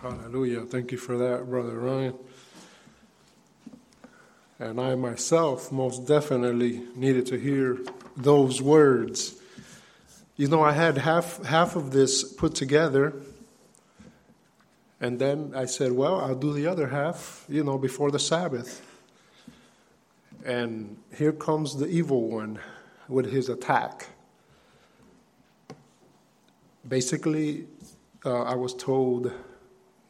Hallelujah. Thank you for that, Brother Ryan. And I myself most definitely needed to hear those words. You know, I had half, half of this put together, and then I said, well, I'll do the other half, you know, before the Sabbath. And here comes the evil one with his attack. Basically, uh, I was told,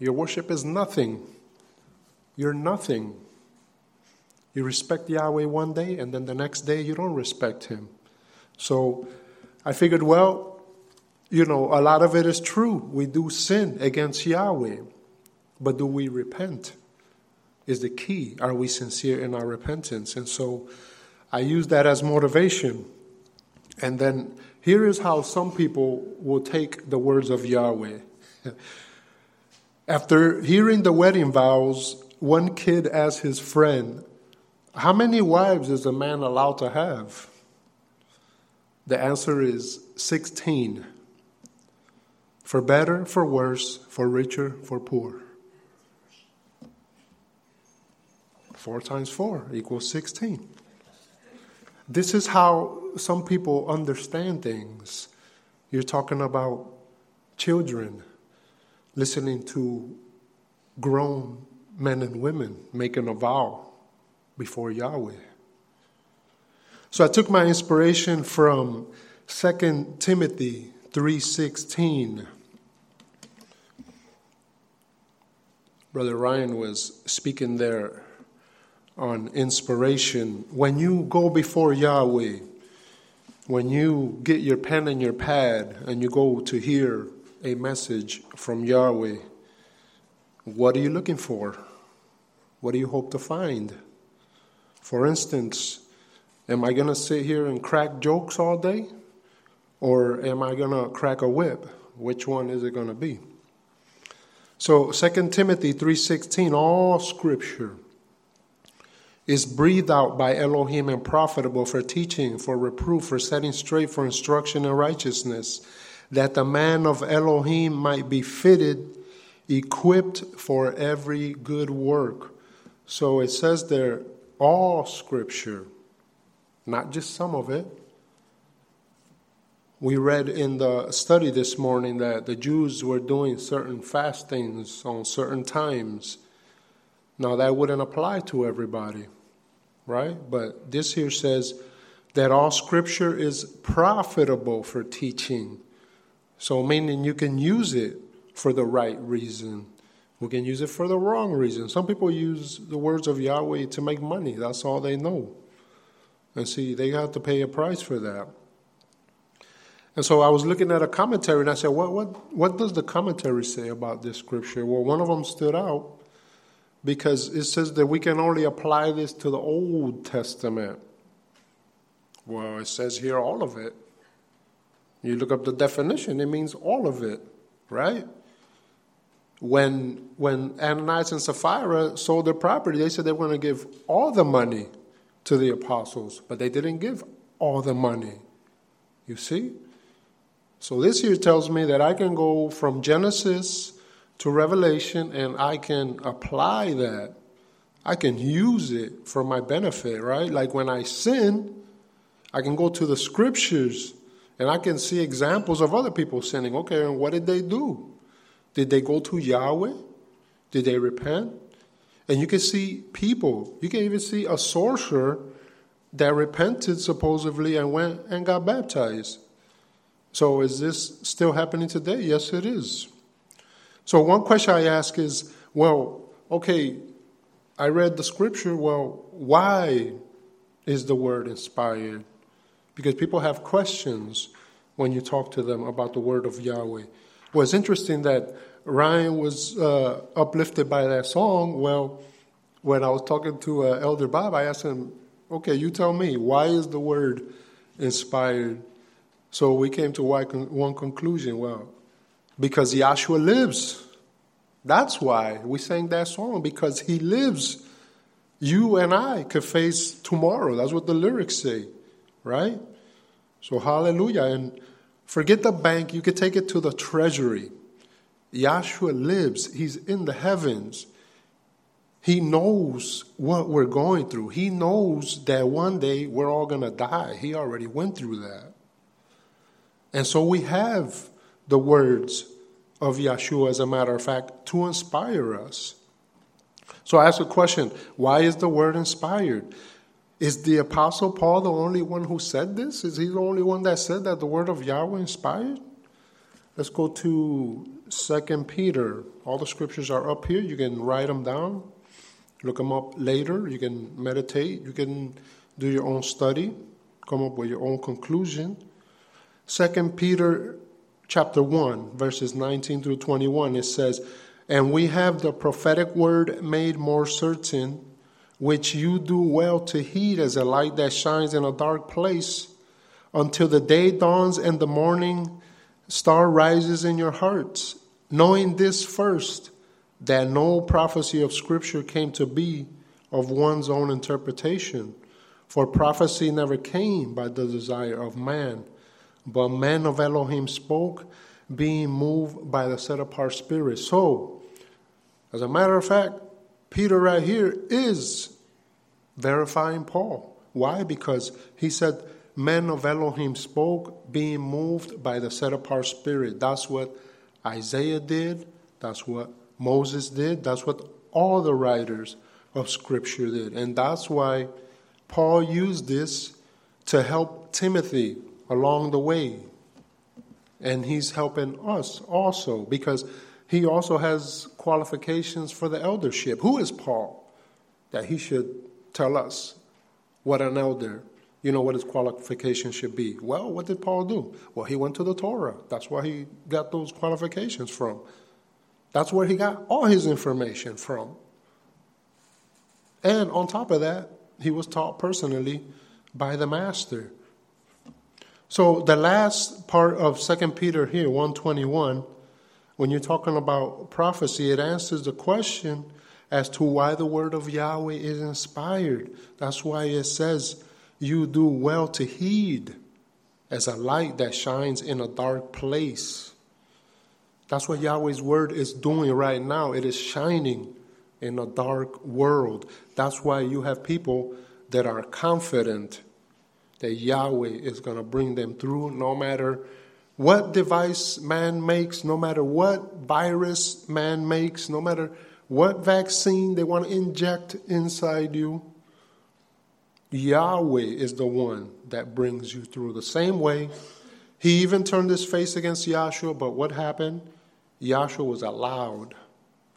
Your worship is nothing. You're nothing. You respect Yahweh one day, and then the next day you don't respect Him. So I figured, well, you know, a lot of it is true. We do sin against Yahweh, but do we repent? Is the key. Are we sincere in our repentance? And so I use that as motivation. And then here is how some people will take the words of Yahweh. After hearing the wedding vows, one kid asked his friend, How many wives is a man allowed to have? The answer is 16. For better, for worse, for richer, for poor. Four times four equals 16. This is how some people understand things. You're talking about children listening to grown men and women making a vow before Yahweh. So I took my inspiration from 2 Timothy 3:16. Brother Ryan was speaking there on inspiration. When you go before Yahweh, when you get your pen and your pad and you go to hear a message from Yahweh, what are you looking for? What do you hope to find? For instance, am I going to sit here and crack jokes all day? Or am I going to crack a whip? Which one is it going to be? So 2 Timothy 3:16 all scripture is breathed out by Elohim and profitable for teaching, for reproof, for setting straight, for instruction in righteousness, that the man of Elohim might be fitted, equipped for every good work. So it says there, all scripture, not just some of it. We read in the study this morning that the Jews were doing certain fastings on certain times now, that wouldn't apply to everybody, right? But this here says that all scripture is profitable for teaching. So, meaning you can use it for the right reason. We can use it for the wrong reason. Some people use the words of Yahweh to make money. That's all they know. And see, they have to pay a price for that. And so I was looking at a commentary and I said, what, what, what does the commentary say about this scripture? Well, one of them stood out because it says that we can only apply this to the Old Testament. Well, it says here all of it. You look up the definition, it means all of it, right? When, when Ananias and Sapphira sold their property, they said they were going to give all the money to the apostles, but they didn't give all the money. You see? So this here tells me that I can go from Genesis to Revelation and I can apply that. I can use it for my benefit, right? Like when I sin, I can go to the scriptures and I can see examples of other people sinning. Okay, and what did they do? Did they go to Yahweh? Did they repent? And you can see people, you can even see a sorcerer that repented supposedly and went and got baptized. So is this still happening today? Yes, it is. So, one question I ask is well, okay, I read the scripture. Well, why is the word inspired? Because people have questions when you talk to them about the word of Yahweh. Well, it's interesting that Ryan was uh, uplifted by that song. Well, when I was talking to uh, Elder Bob, I asked him, okay, you tell me, why is the word inspired? So we came to one conclusion. Well, because Yahshua lives. That's why we sang that song, because he lives. You and I could face tomorrow. That's what the lyrics say, right? So, hallelujah. And forget the bank, you could take it to the treasury. Yahshua lives, He's in the heavens. He knows what we're going through. He knows that one day we're all going to die. He already went through that. And so we have the words of Yeshua, as a matter of fact, to inspire us. So I ask a question why is the word inspired? Is the Apostle Paul the only one who said this? Is he the only one that said that the word of Yahweh inspired? Let's go to Second Peter. All the scriptures are up here. You can write them down, look them up later. You can meditate. You can do your own study, come up with your own conclusion. Second Peter chapter 1, verses 19 through 21, it says, And we have the prophetic word made more certain, which you do well to heed as a light that shines in a dark place, until the day dawns and the morning star rises in your hearts, knowing this first, that no prophecy of Scripture came to be of one's own interpretation. For prophecy never came by the desire of man but men of Elohim spoke, being moved by the set apart spirit. So, as a matter of fact, Peter right here is verifying Paul. Why? Because he said, Men of Elohim spoke, being moved by the set apart spirit. That's what Isaiah did. That's what Moses did. That's what all the writers of Scripture did. And that's why Paul used this to help Timothy along the way. And he's helping us also because he also has qualifications for the eldership. Who is Paul? That he should tell us what an elder, you know, what his qualifications should be. Well, what did Paul do? Well, he went to the Torah. That's where he got those qualifications from. That's where he got all his information from. And on top of that, he was taught personally by the master. So the last part of Second Peter here, 121, when you're talking about prophecy, it answers the question as to why the word of Yahweh is inspired. That's why it says, You do well to heed as a light that shines in a dark place. That's what Yahweh's word is doing right now. It is shining in a dark world. That's why you have people that are confident that Yahweh is going to bring them through no matter what device man makes, no matter what virus man makes, no matter what vaccine they want to inject inside you. Yahweh is the one that brings you through the same way. He even turned his face against Yahshua, but what happened? Yahshua was allowed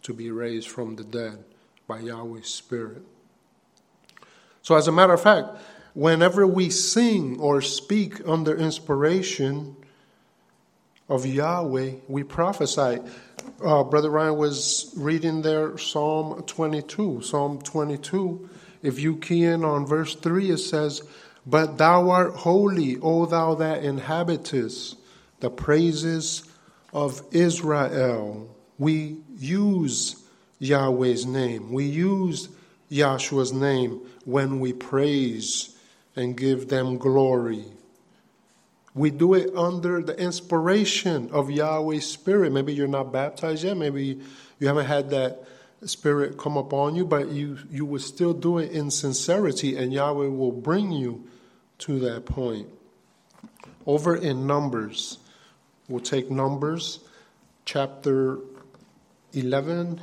to be raised from the dead by Yahweh's Spirit. So, as a matter of fact, whenever we sing or speak under inspiration of Yahweh, we prophesy. Uh, Brother Ryan was reading there Psalm 22. Psalm 22, if you key in on verse 3, it says, But thou art holy, O thou that inhabitest the praises of Israel. We use Yahweh's name. We use Yahshua's name when we praise and give them glory. We do it under the inspiration of Yahweh's Spirit. Maybe you're not baptized yet. Maybe you haven't had that Spirit come upon you, but you, you will still do it in sincerity, and Yahweh will bring you to that point. Over in Numbers, we'll take Numbers chapter 11,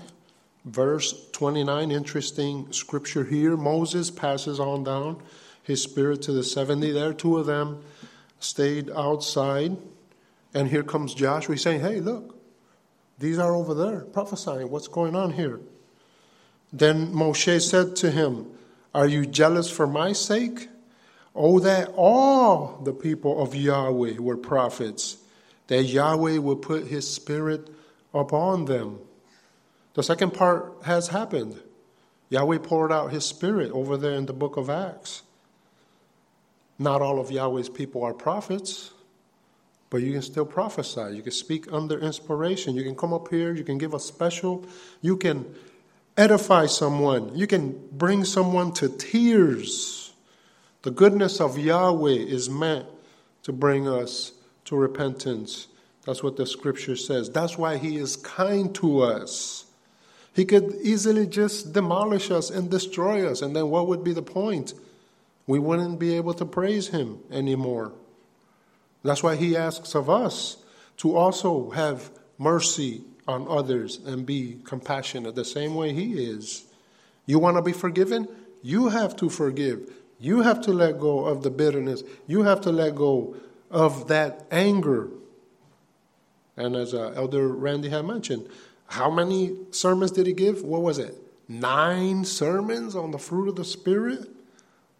verse 29. Interesting scripture here. Moses passes on down his spirit to the 70 there. Two of them stayed outside. And here comes Joshua. Saying, Hey, look, these are over there prophesying. What's going on here? Then Moshe said to him, Are you jealous for my sake? Oh, that all the people of Yahweh were prophets, that Yahweh would put his spirit upon them. The second part has happened. Yahweh poured out his spirit over there in the book of Acts. Not all of Yahweh's people are prophets, but you can still prophesy. You can speak under inspiration. You can come up here, you can give a special, you can edify someone, you can bring someone to tears. The goodness of Yahweh is meant to bring us to repentance That's what the scripture says. That's why he is kind to us. He could easily just demolish us and destroy us, and then what would be the point? We wouldn't be able to praise him anymore. That's why he asks of us to also have mercy on others and be compassionate the same way he is. You want to be forgiven? You have to forgive. You have to let go of the bitterness. You have to let go of that anger. And as uh, Elder Randy had mentioned, how many sermons did he give? What was it? Nine sermons on the fruit of the Spirit?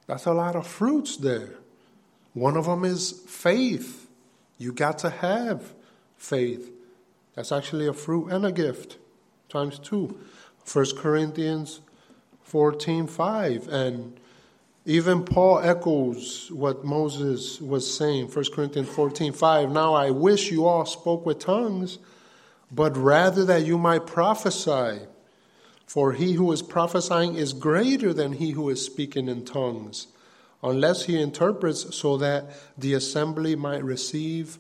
That's a lot of fruits there. One of them is faith. You got to have faith. That's actually a fruit and a gift, times two. 1 Corinthians 14 5. And even Paul echoes what Moses was saying, 1 Corinthians 14 5. Now I wish you all spoke with tongues, but rather that you might prophesy. For he who is prophesying is greater than he who is speaking in tongues, unless he interprets so that the assembly might receive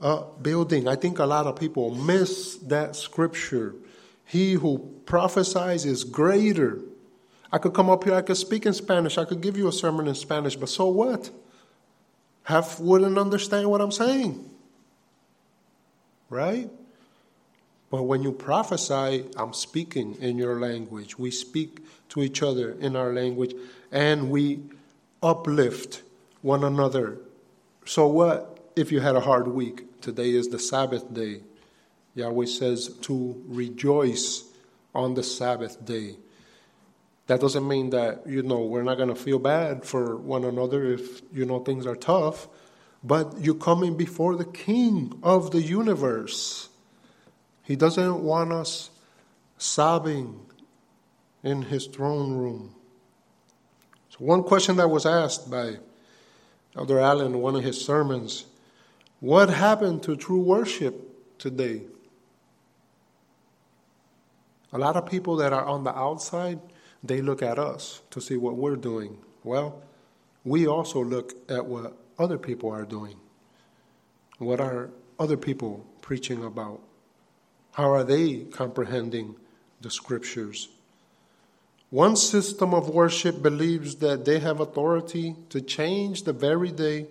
a building. I think a lot of people miss that scripture. He who prophesies is greater I could come up here, I could speak in Spanish, I could give you a sermon in Spanish, but so what? Half wouldn't understand what I'm saying. Right? But when you prophesy, I'm speaking in your language. We speak to each other in our language and we uplift one another. So, what if you had a hard week? Today is the Sabbath day. Yahweh says to rejoice on the Sabbath day. That doesn't mean that, you know, we're not going to feel bad for one another if, you know, things are tough. But you're coming before the King of the universe. He doesn't want us sobbing in his throne room. So, one question that was asked by Elder Allen in one of his sermons what happened to true worship today? A lot of people that are on the outside they look at us to see what we're doing. Well, we also look at what other people are doing. What are other people preaching about? How are they comprehending the scriptures? One system of worship believes that they have authority to change the very day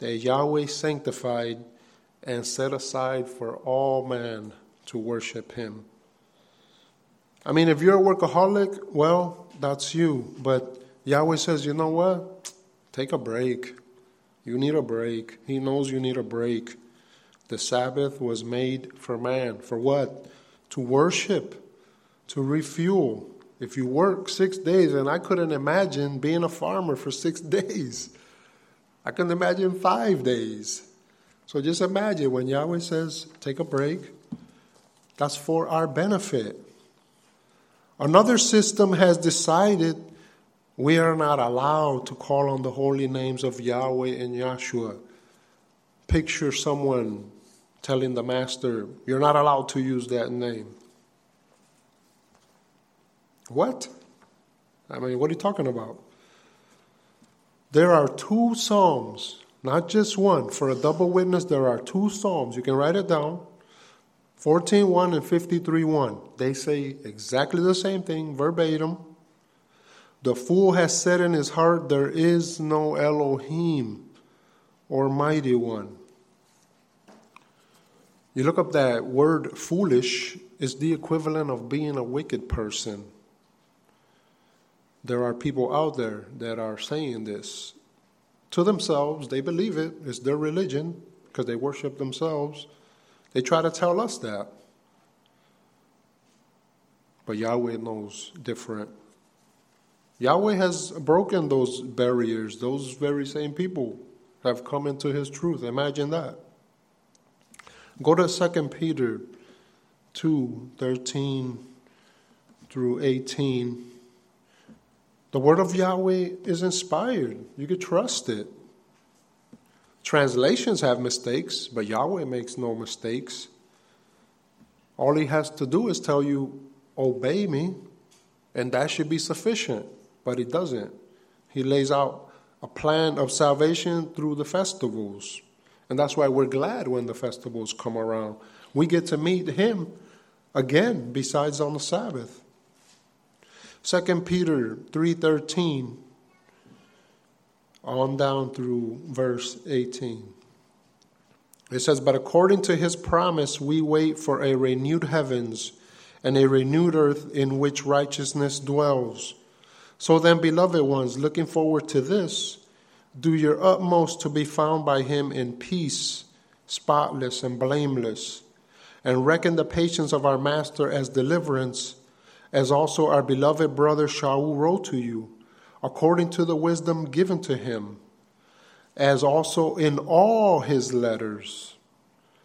that Yahweh sanctified and set aside for all man to worship Him. I mean, if you're a workaholic, well, that's you. But Yahweh says, you know what? Take a break. You need a break. He knows you need a break. The Sabbath was made for man. For what? To worship, to refuel. If you work six days, and I couldn't imagine being a farmer for six days, I couldn't imagine five days. So just imagine when Yahweh says, take a break, that's for our benefit. Another system has decided we are not allowed to call on the holy names of Yahweh and Yahshua. Picture someone telling the master, You're not allowed to use that name. What? I mean, what are you talking about? There are two Psalms, not just one. For a double witness, there are two Psalms. You can write it down. 14.1 and 53.1, they say exactly the same thing, verbatim. The fool has said in his heart, There is no Elohim or mighty one. You look up that word foolish, is the equivalent of being a wicked person. There are people out there that are saying this to themselves. They believe it, it's their religion because they worship themselves. They try to tell us that. But Yahweh knows different. Yahweh has broken those barriers. Those very same people have come into his truth. Imagine that. Go to 2 Peter 2 13 through 18. The word of Yahweh is inspired. You can trust it. Translations have mistakes, but Yahweh makes no mistakes. All he has to do is tell you, obey me, and that should be sufficient. But he doesn't. He lays out a plan of salvation through the festivals And that's why we're glad when the festivals come around. We get to meet him again besides on the Sabbath. 2 Peter 3:13 on down through verse 18. It says, But according to his promise, we wait for a renewed heavens and a renewed earth in which righteousness dwells. So then, beloved ones, looking forward to this, do your utmost to be found by him in peace, spotless and blameless, and reckon the patience of our Master as deliverance, as also our beloved brother Shaul wrote to you, according to the wisdom given to him. As also in all his letters,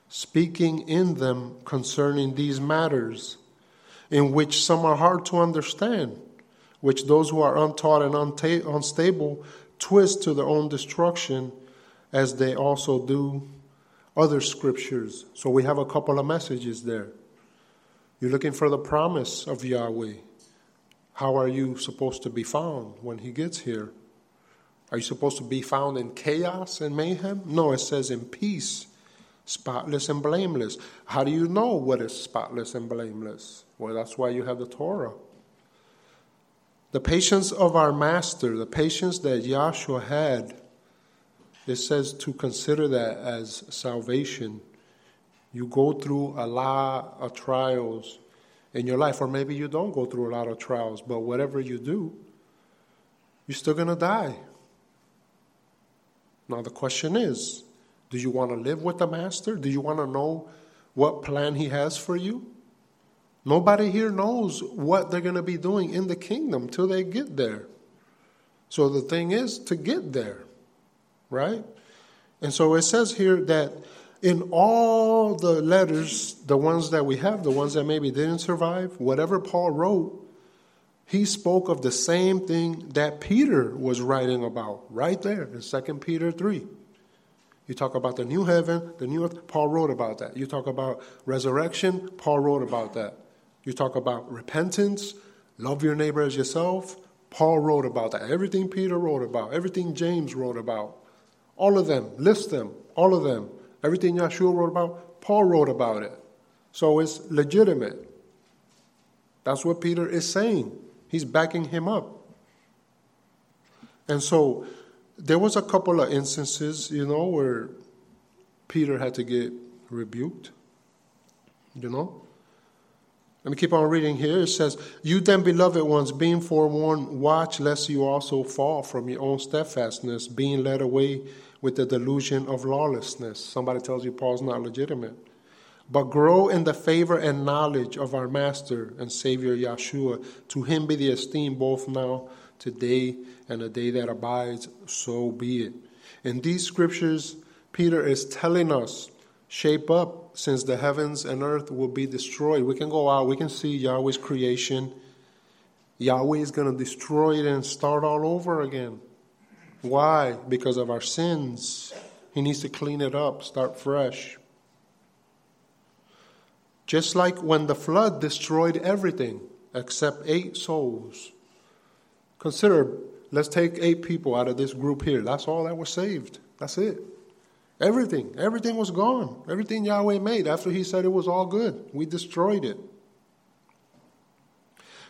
speaking in them concerning these matters, in which some are hard to understand, which those who are untaught and unstable twist to their own destruction, as they also do other scriptures. So we have a couple of messages there. You're looking for the promise of Yahweh. How are you supposed to be found when he gets here? Are you supposed to be found in chaos and mayhem? No, it says in peace, spotless and blameless. How do you know what is spotless and blameless? Well, that's why you have the Torah. The patience of our Master, the patience that Yahshua had, it says to consider that as salvation. You go through a lot of trials in your life, or maybe you don't go through a lot of trials, but whatever you do, you're still going to die. Now, the question is do you want to live with the Master? Do you want to know what plan He has for you? Nobody here knows what they're going to be doing in the kingdom till they get there. So the thing is to get there, right? And so it says here that in all the letters, the ones that we have, the ones that maybe didn't survive, whatever Paul wrote, he spoke of the same thing that Peter was writing about right there in 2 Peter 3. You talk about the new heaven, the new earth, Paul wrote about that. You talk about resurrection, Paul wrote about that. You talk about repentance, love your neighbor as yourself, Paul wrote about that. Everything Peter wrote about, everything James wrote about, all of them, list them, all of them. Everything Yeshua wrote about, Paul wrote about it. So it's legitimate. That's what Peter is saying. He's backing him up. And so there was a couple of instances, you know, where Peter had to get rebuked. You know? Let me keep on reading here. It says, You then, beloved ones, being forewarned, watch lest you also fall from your own steadfastness, being led away with the delusion of lawlessness. Somebody tells you Paul's not legitimate but grow in the favor and knowledge of our Master and Savior Yeshua. To him be the esteem both now, today, and the day that abides, so be it. In these scriptures, Peter is telling us, shape up, since the heavens and earth will be destroyed. We can go out, we can see Yahweh's creation. Yahweh is going to destroy it and start all over again. Why? Because of our sins. He needs to clean it up, start fresh. Just like when the flood destroyed everything except eight souls. Consider, let's take eight people out of this group here. That's all that was saved. That's it. Everything, everything was gone. Everything Yahweh made after He said it was all good. We destroyed it.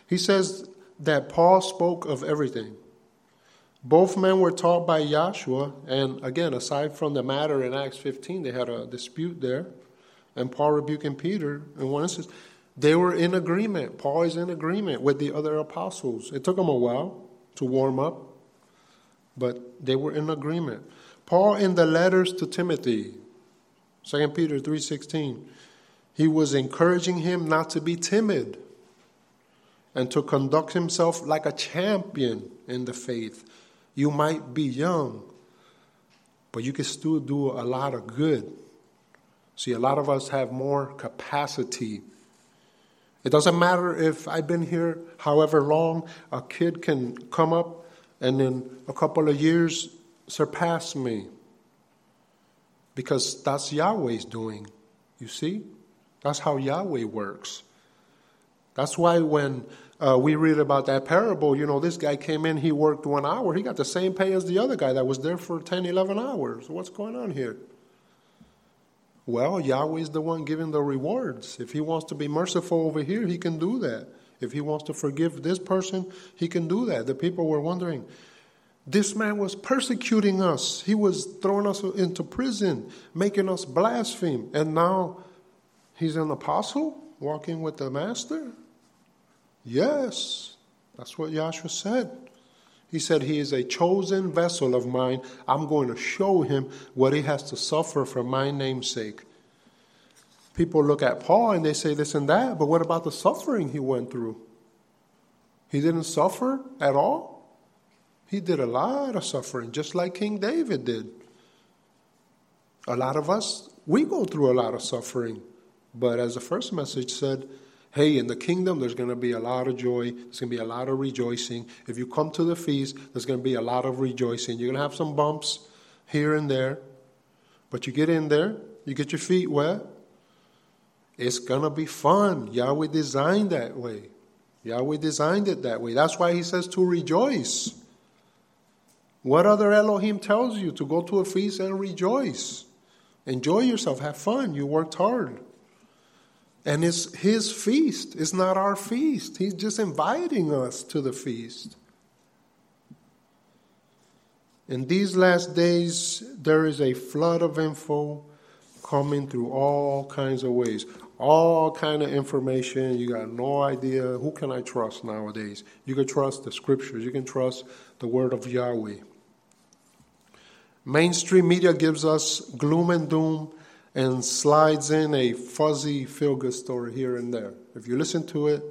He says that Paul spoke of everything. Both men were taught by Yahshua, and again, aside from the matter in Acts 15, they had a dispute there and Paul rebuking Peter in one instance, they were in agreement. Paul is in agreement with the other apostles. It took them a while to warm up, but they were in agreement. Paul in the letters to Timothy, 2 Peter 3:16, he was encouraging him not to be timid and to conduct himself like a champion in the faith. You might be young, but you can still do a lot of good See, a lot of us have more capacity. It doesn't matter if I've been here however long, a kid can come up and in a couple of years surpass me. Because that's Yahweh's doing. You see? That's how Yahweh works. That's why when uh, we read about that parable, you know, this guy came in, he worked one hour, he got the same pay as the other guy that was there for 10, 11 hours. What's going on here? Well, Yahweh is the one giving the rewards. If He wants to be merciful over here, He can do that. If He wants to forgive this person, He can do that. The people were wondering, this man was persecuting us. He was throwing us into prison, making us blaspheme. And now he's an apostle walking with the master? Yes, that's what Yahshua said. He said, He is a chosen vessel of mine. I'm going to show him what he has to suffer for my name's sake. People look at Paul and they say this and that, but what about the suffering he went through? He didn't suffer at all? He did a lot of suffering, just like King David did. A lot of us, we go through a lot of suffering. But as the first message said, hey, in the kingdom, there's going to be a lot of joy. There's going to be a lot of rejoicing. If you come to the feast, there's going to be a lot of rejoicing. You're going to have some bumps here and there. But you get in there, you get your feet wet. It's going to be fun. Yahweh designed that way. Yahweh designed it that way. That's why he says to rejoice. What other Elohim tells you to go to a feast and rejoice? Enjoy yourself, have fun. You worked hard. And it's his feast, it's not our feast. He's just inviting us to the feast. In these last days, there is a flood of info coming through all kinds of ways all kind of information you got no idea who can i trust nowadays you can trust the scriptures you can trust the word of yahweh Mainstream media gives us gloom and doom and slides in a fuzzy feel good story here and there. If you listen to it,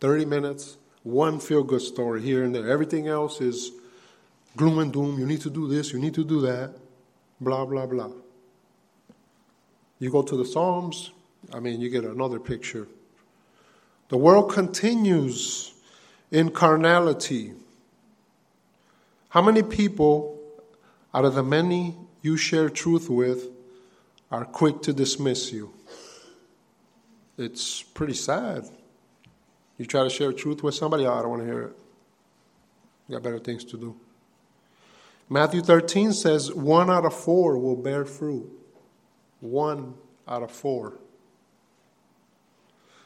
30 minutes, one feel good story here and there. Everything else is gloom and doom. You need to do this, you need to do that, blah, blah, blah. You go to the Psalms, I mean, you get another picture. The world continues in carnality. How many people out of the many you share truth with, are quick to dismiss you. It's pretty sad. You try to share truth with somebody, oh, I don't want to hear it. You got better things to do. Matthew 13 says, one out of four will bear fruit. One out of four.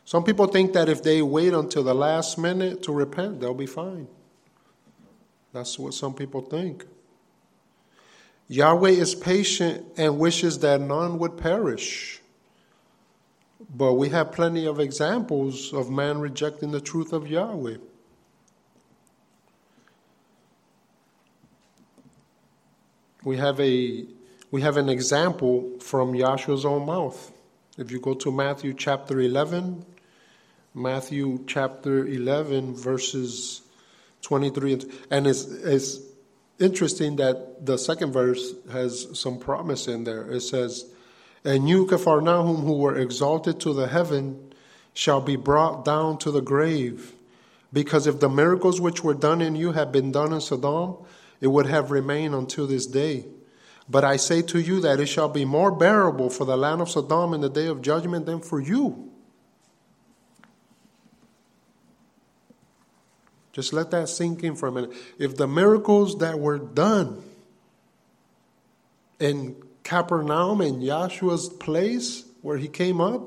Some people think that if they wait until the last minute to repent, they'll be fine. That's what some people think. Yahweh is patient and wishes that none would perish. But we have plenty of examples of man rejecting the truth of Yahweh. We have a we have an example from Yahshua's own mouth. If you go to Matthew chapter 11, Matthew chapter 11 verses 23 and it's, it's interesting that the second verse has some promise in there. It says, And you, Capharnaum, who were exalted to the heaven, shall be brought down to the grave. Because if the miracles which were done in you had been done in Sodom, it would have remained until this day. But I say to you that it shall be more bearable for the land of Sodom in the day of judgment than for you. Just let that sink in for a minute. If the miracles that were done in Capernaum, in Yahshua's place where he came up,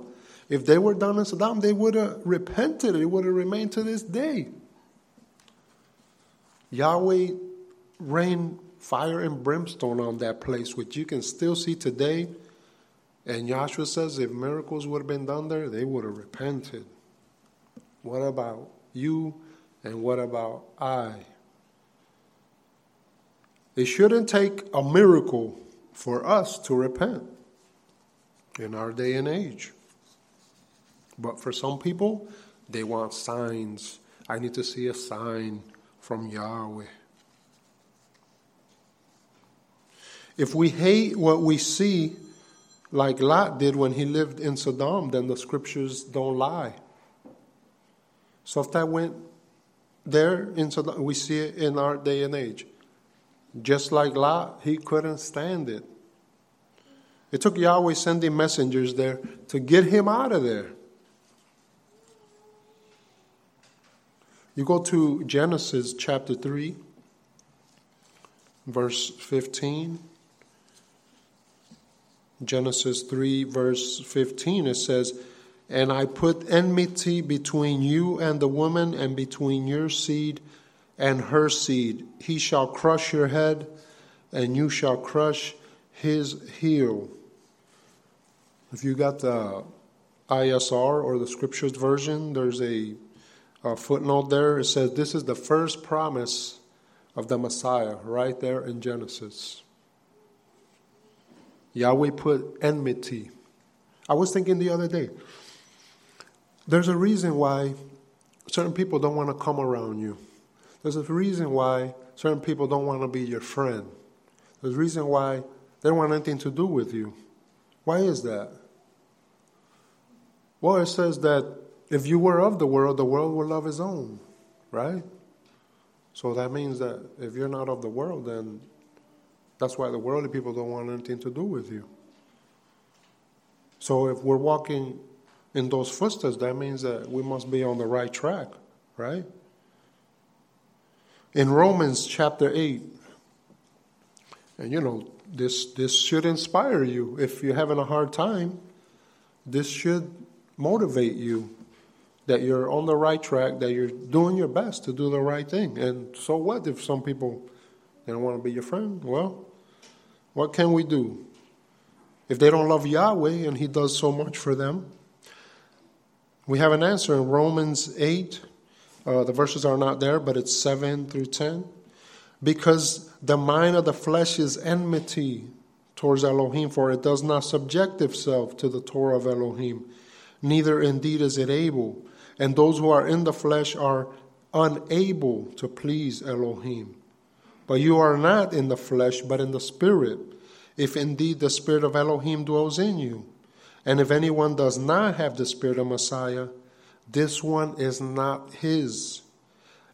if they were done in Sodom, they would have repented. It would have remained to this day. Yahweh rained fire and brimstone on that place, which you can still see today. And Yahshua says if miracles would have been done there, they would have repented. What about you and what about I? It shouldn't take a miracle for us to repent in our day and age. But for some people, they want signs. I need to see a sign from Yahweh. If we hate what we see, like Lot did when he lived in Sodom, then the scriptures don't lie. So if that went there in Sodom, we see it in our day and age. Just like Lot, he couldn't stand it. It took Yahweh sending messengers there to get him out of there. You go to Genesis chapter 3, verse 15. Genesis 3, verse 15, it says, And I put enmity between you and the woman, and between your seed and her seed. He shall crush your head, and you shall crush his heel. If you got the ISR or the scriptures version, there's a, a footnote there. It says this is the first promise of the Messiah right there in Genesis. Yahweh put enmity. I was thinking the other day, there's a reason why certain people don't want to come around you. There's a reason why certain people don't want to be your friend. There's a reason why they don't want anything to do with you. Why is that? Well, it says that if you were of the world, the world will love his own, right? So that means that if you're not of the world, then that's why the worldly people don't want anything to do with you. So if we're walking in those footsteps, that means that we must be on the right track, right? In Romans chapter 8, and you know, this, this should inspire you. If you're having a hard time, this should motivate you that you're on the right track, that you're doing your best to do the right thing. And so what if some people they don't want to be your friend? Well, what can we do? If they don't love Yahweh and He does so much for them, we have an answer in Romans 8. Uh, the verses are not there, but it's 7 through 10. Because the mind of the flesh is enmity towards Elohim, for it does not subject itself to the Torah of Elohim, neither indeed is it able. And those who are in the flesh are unable to please Elohim. But you are not in the flesh, but in the Spirit, if indeed the Spirit of Elohim dwells in you. And if anyone does not have the Spirit of Messiah, this one is not his.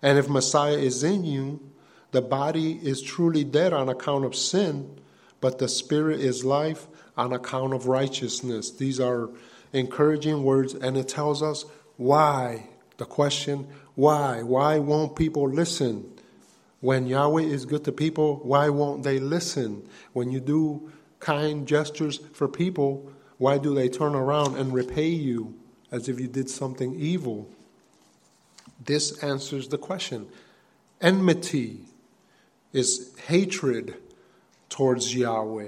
And if Messiah is in you, the body is truly dead on account of sin, but the Spirit is life on account of righteousness. These are encouraging words, and it tells us why. The question, why? Why won't people listen? When Yahweh is good to people, why won't they listen? When you do kind gestures for people, why do they turn around and repay you as if you did something evil? This answers the question. Enmity is hatred towards Yahweh.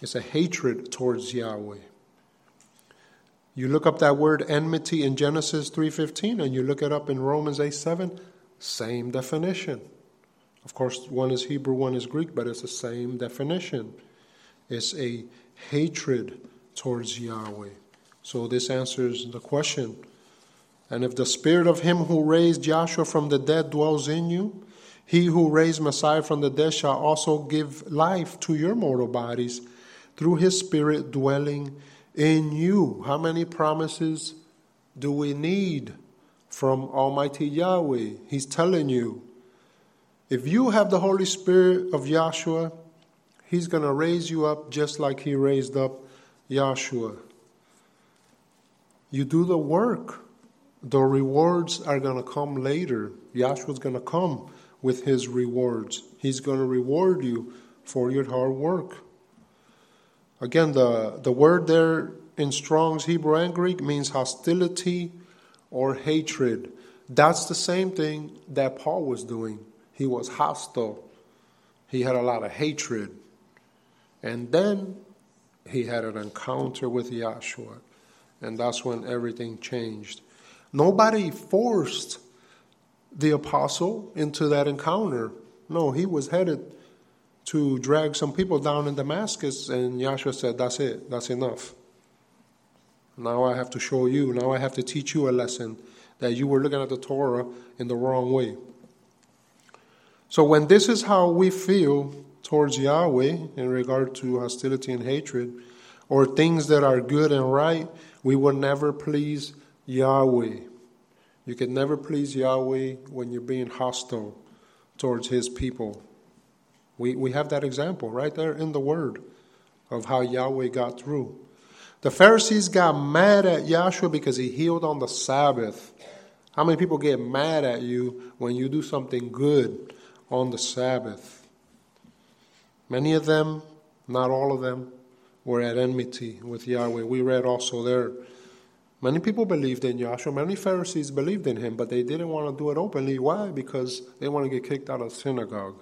It's a hatred towards Yahweh. You look up that word enmity in Genesis 3:15 and you look it up in Romans 8:7, same definition. Of course, one is Hebrew, one is Greek, but it's the same definition. It's a hatred towards Yahweh. So this answers the question. And if the spirit of him who raised Joshua from the dead dwells in you, he who raised Messiah from the dead shall also give life to your mortal bodies through his spirit dwelling in you. How many promises do we need from Almighty Yahweh? He's telling you if you have the Holy Spirit of Yahshua, He's going to raise you up just like He raised up Yahshua. You do the work, the rewards are going to come later. Yahshua's going to come with His rewards. He's going to reward you for your hard work. Again, the, the word there in Strong's Hebrew and Greek means hostility or hatred. That's the same thing that Paul was doing. He was hostile. He had a lot of hatred. And then he had an encounter with Yahshua. And that's when everything changed. Nobody forced the apostle into that encounter. No, he was headed to drag some people down in Damascus, and Yahshua said, That's it, that's enough. Now I have to show you, now I have to teach you a lesson that you were looking at the Torah in the wrong way. So when this is how we feel towards Yahweh in regard to hostility and hatred, or things that are good and right, we will never please Yahweh. You can never please Yahweh when you're being hostile towards His people. We, we have that example right there in the Word of how Yahweh got through. The Pharisees got mad at Yahshua because he healed on the Sabbath. How many people get mad at you when you do something good on the Sabbath. Many of them, not all of them, were at enmity with Yahweh. We read also there. Many people believed in Yahshua. Many Pharisees believed in him, but they didn't want to do it openly. Why? Because they want to get kicked out of synagogue.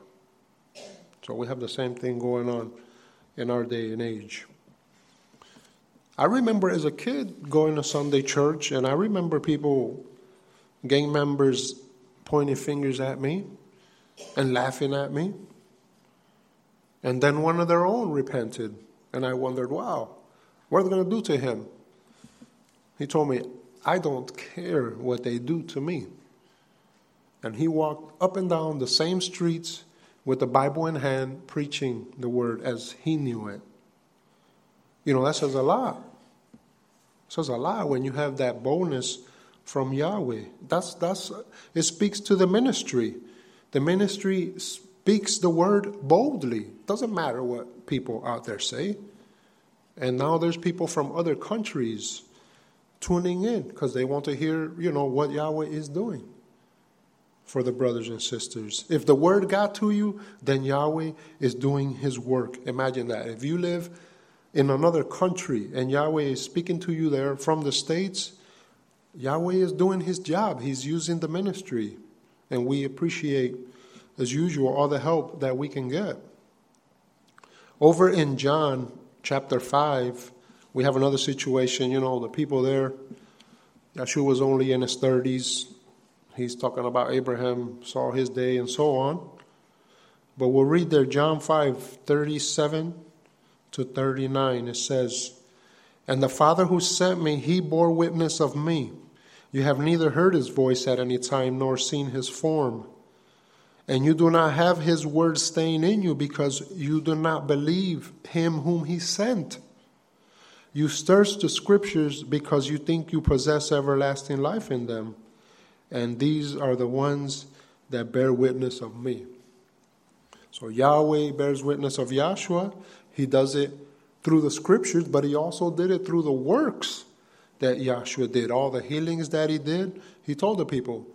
So we have the same thing going on in our day and age. I remember as a kid going to Sunday church, and I remember people, gang members, pointing fingers at me and laughing at me. And then one of their own repented. And I wondered, wow, what are they going to do to him? He told me, I don't care what they do to me. And he walked up and down the same streets with the Bible in hand, preaching the word as he knew it. You know, that says a lot. It says a lot when you have that boldness from Yahweh. That's, that's, it speaks to the ministry. The ministry speaks the word boldly. Doesn't matter what people out there say. And now there's people from other countries tuning in because they want to hear, you know, what Yahweh is doing for the brothers and sisters. If the word got to you, then Yahweh is doing his work. Imagine that. If you live in another country and Yahweh is speaking to you there from the States, Yahweh is doing his job. He's using the ministry. And we appreciate, as usual, all the help that we can get. Over in John chapter 5, we have another situation. You know, the people there, Yeshua was only in his 30s. He's talking about Abraham saw his day and so on. But we'll read there John 5 37 to 39. It says, And the Father who sent me, he bore witness of me. You have neither heard his voice at any time nor seen his form. And you do not have his word staying in you because you do not believe him whom he sent. You thirst the scriptures because you think you possess everlasting life in them. And these are the ones that bear witness of me. So Yahweh bears witness of Yahshua. He does it through the scriptures, but he also did it through the works that Yahshua did, all the healings that he did. He told the people,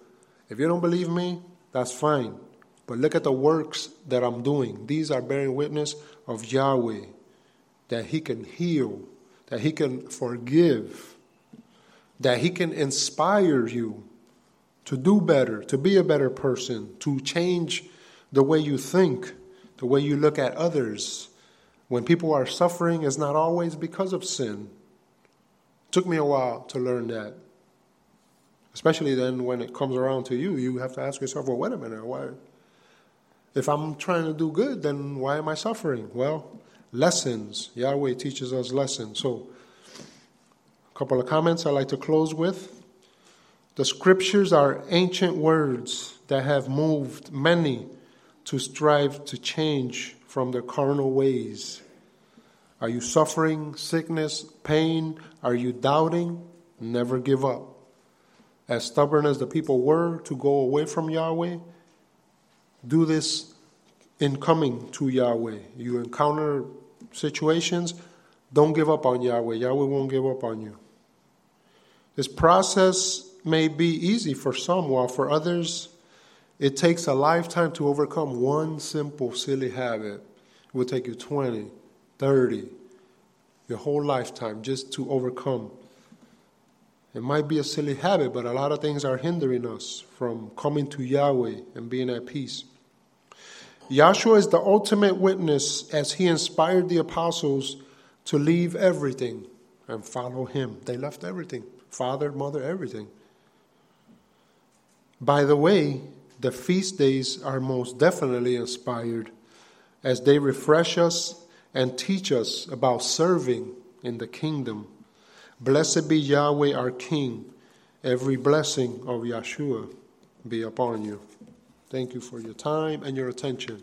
if you don't believe me, that's fine. But look at the works that I'm doing. These are bearing witness of Yahweh, that he can heal, that he can forgive, that he can inspire you to do better, to be a better person, to change the way you think, the way you look at others. When people are suffering, it's not always because of sin. It Took me a while to learn that. Especially then when it comes around to you, you have to ask yourself, well, wait a minute, why? If I'm trying to do good, then why am I suffering? Well, lessons. Yahweh teaches us lessons. So, a couple of comments I'd like to close with. The scriptures are ancient words that have moved many to strive to change from their carnal ways. Are you suffering sickness, pain? Are you doubting? Never give up. As stubborn as the people were to go away from Yahweh, do this in coming to Yahweh. You encounter situations, don't give up on Yahweh. Yahweh won't give up on you. This process may be easy for some, while for others, it takes a lifetime to overcome one simple, silly habit. It will take you 20, 30, your whole lifetime just to overcome. It might be a silly habit, but a lot of things are hindering us from coming to Yahweh and being at peace. Yahshua is the ultimate witness as he inspired the apostles to leave everything and follow him. They left everything father, mother, everything. By the way, the feast days are most definitely inspired as they refresh us and teach us about serving in the kingdom. Blessed be Yahweh our King. Every blessing of Yeshua be upon you. Thank you for your time and your attention.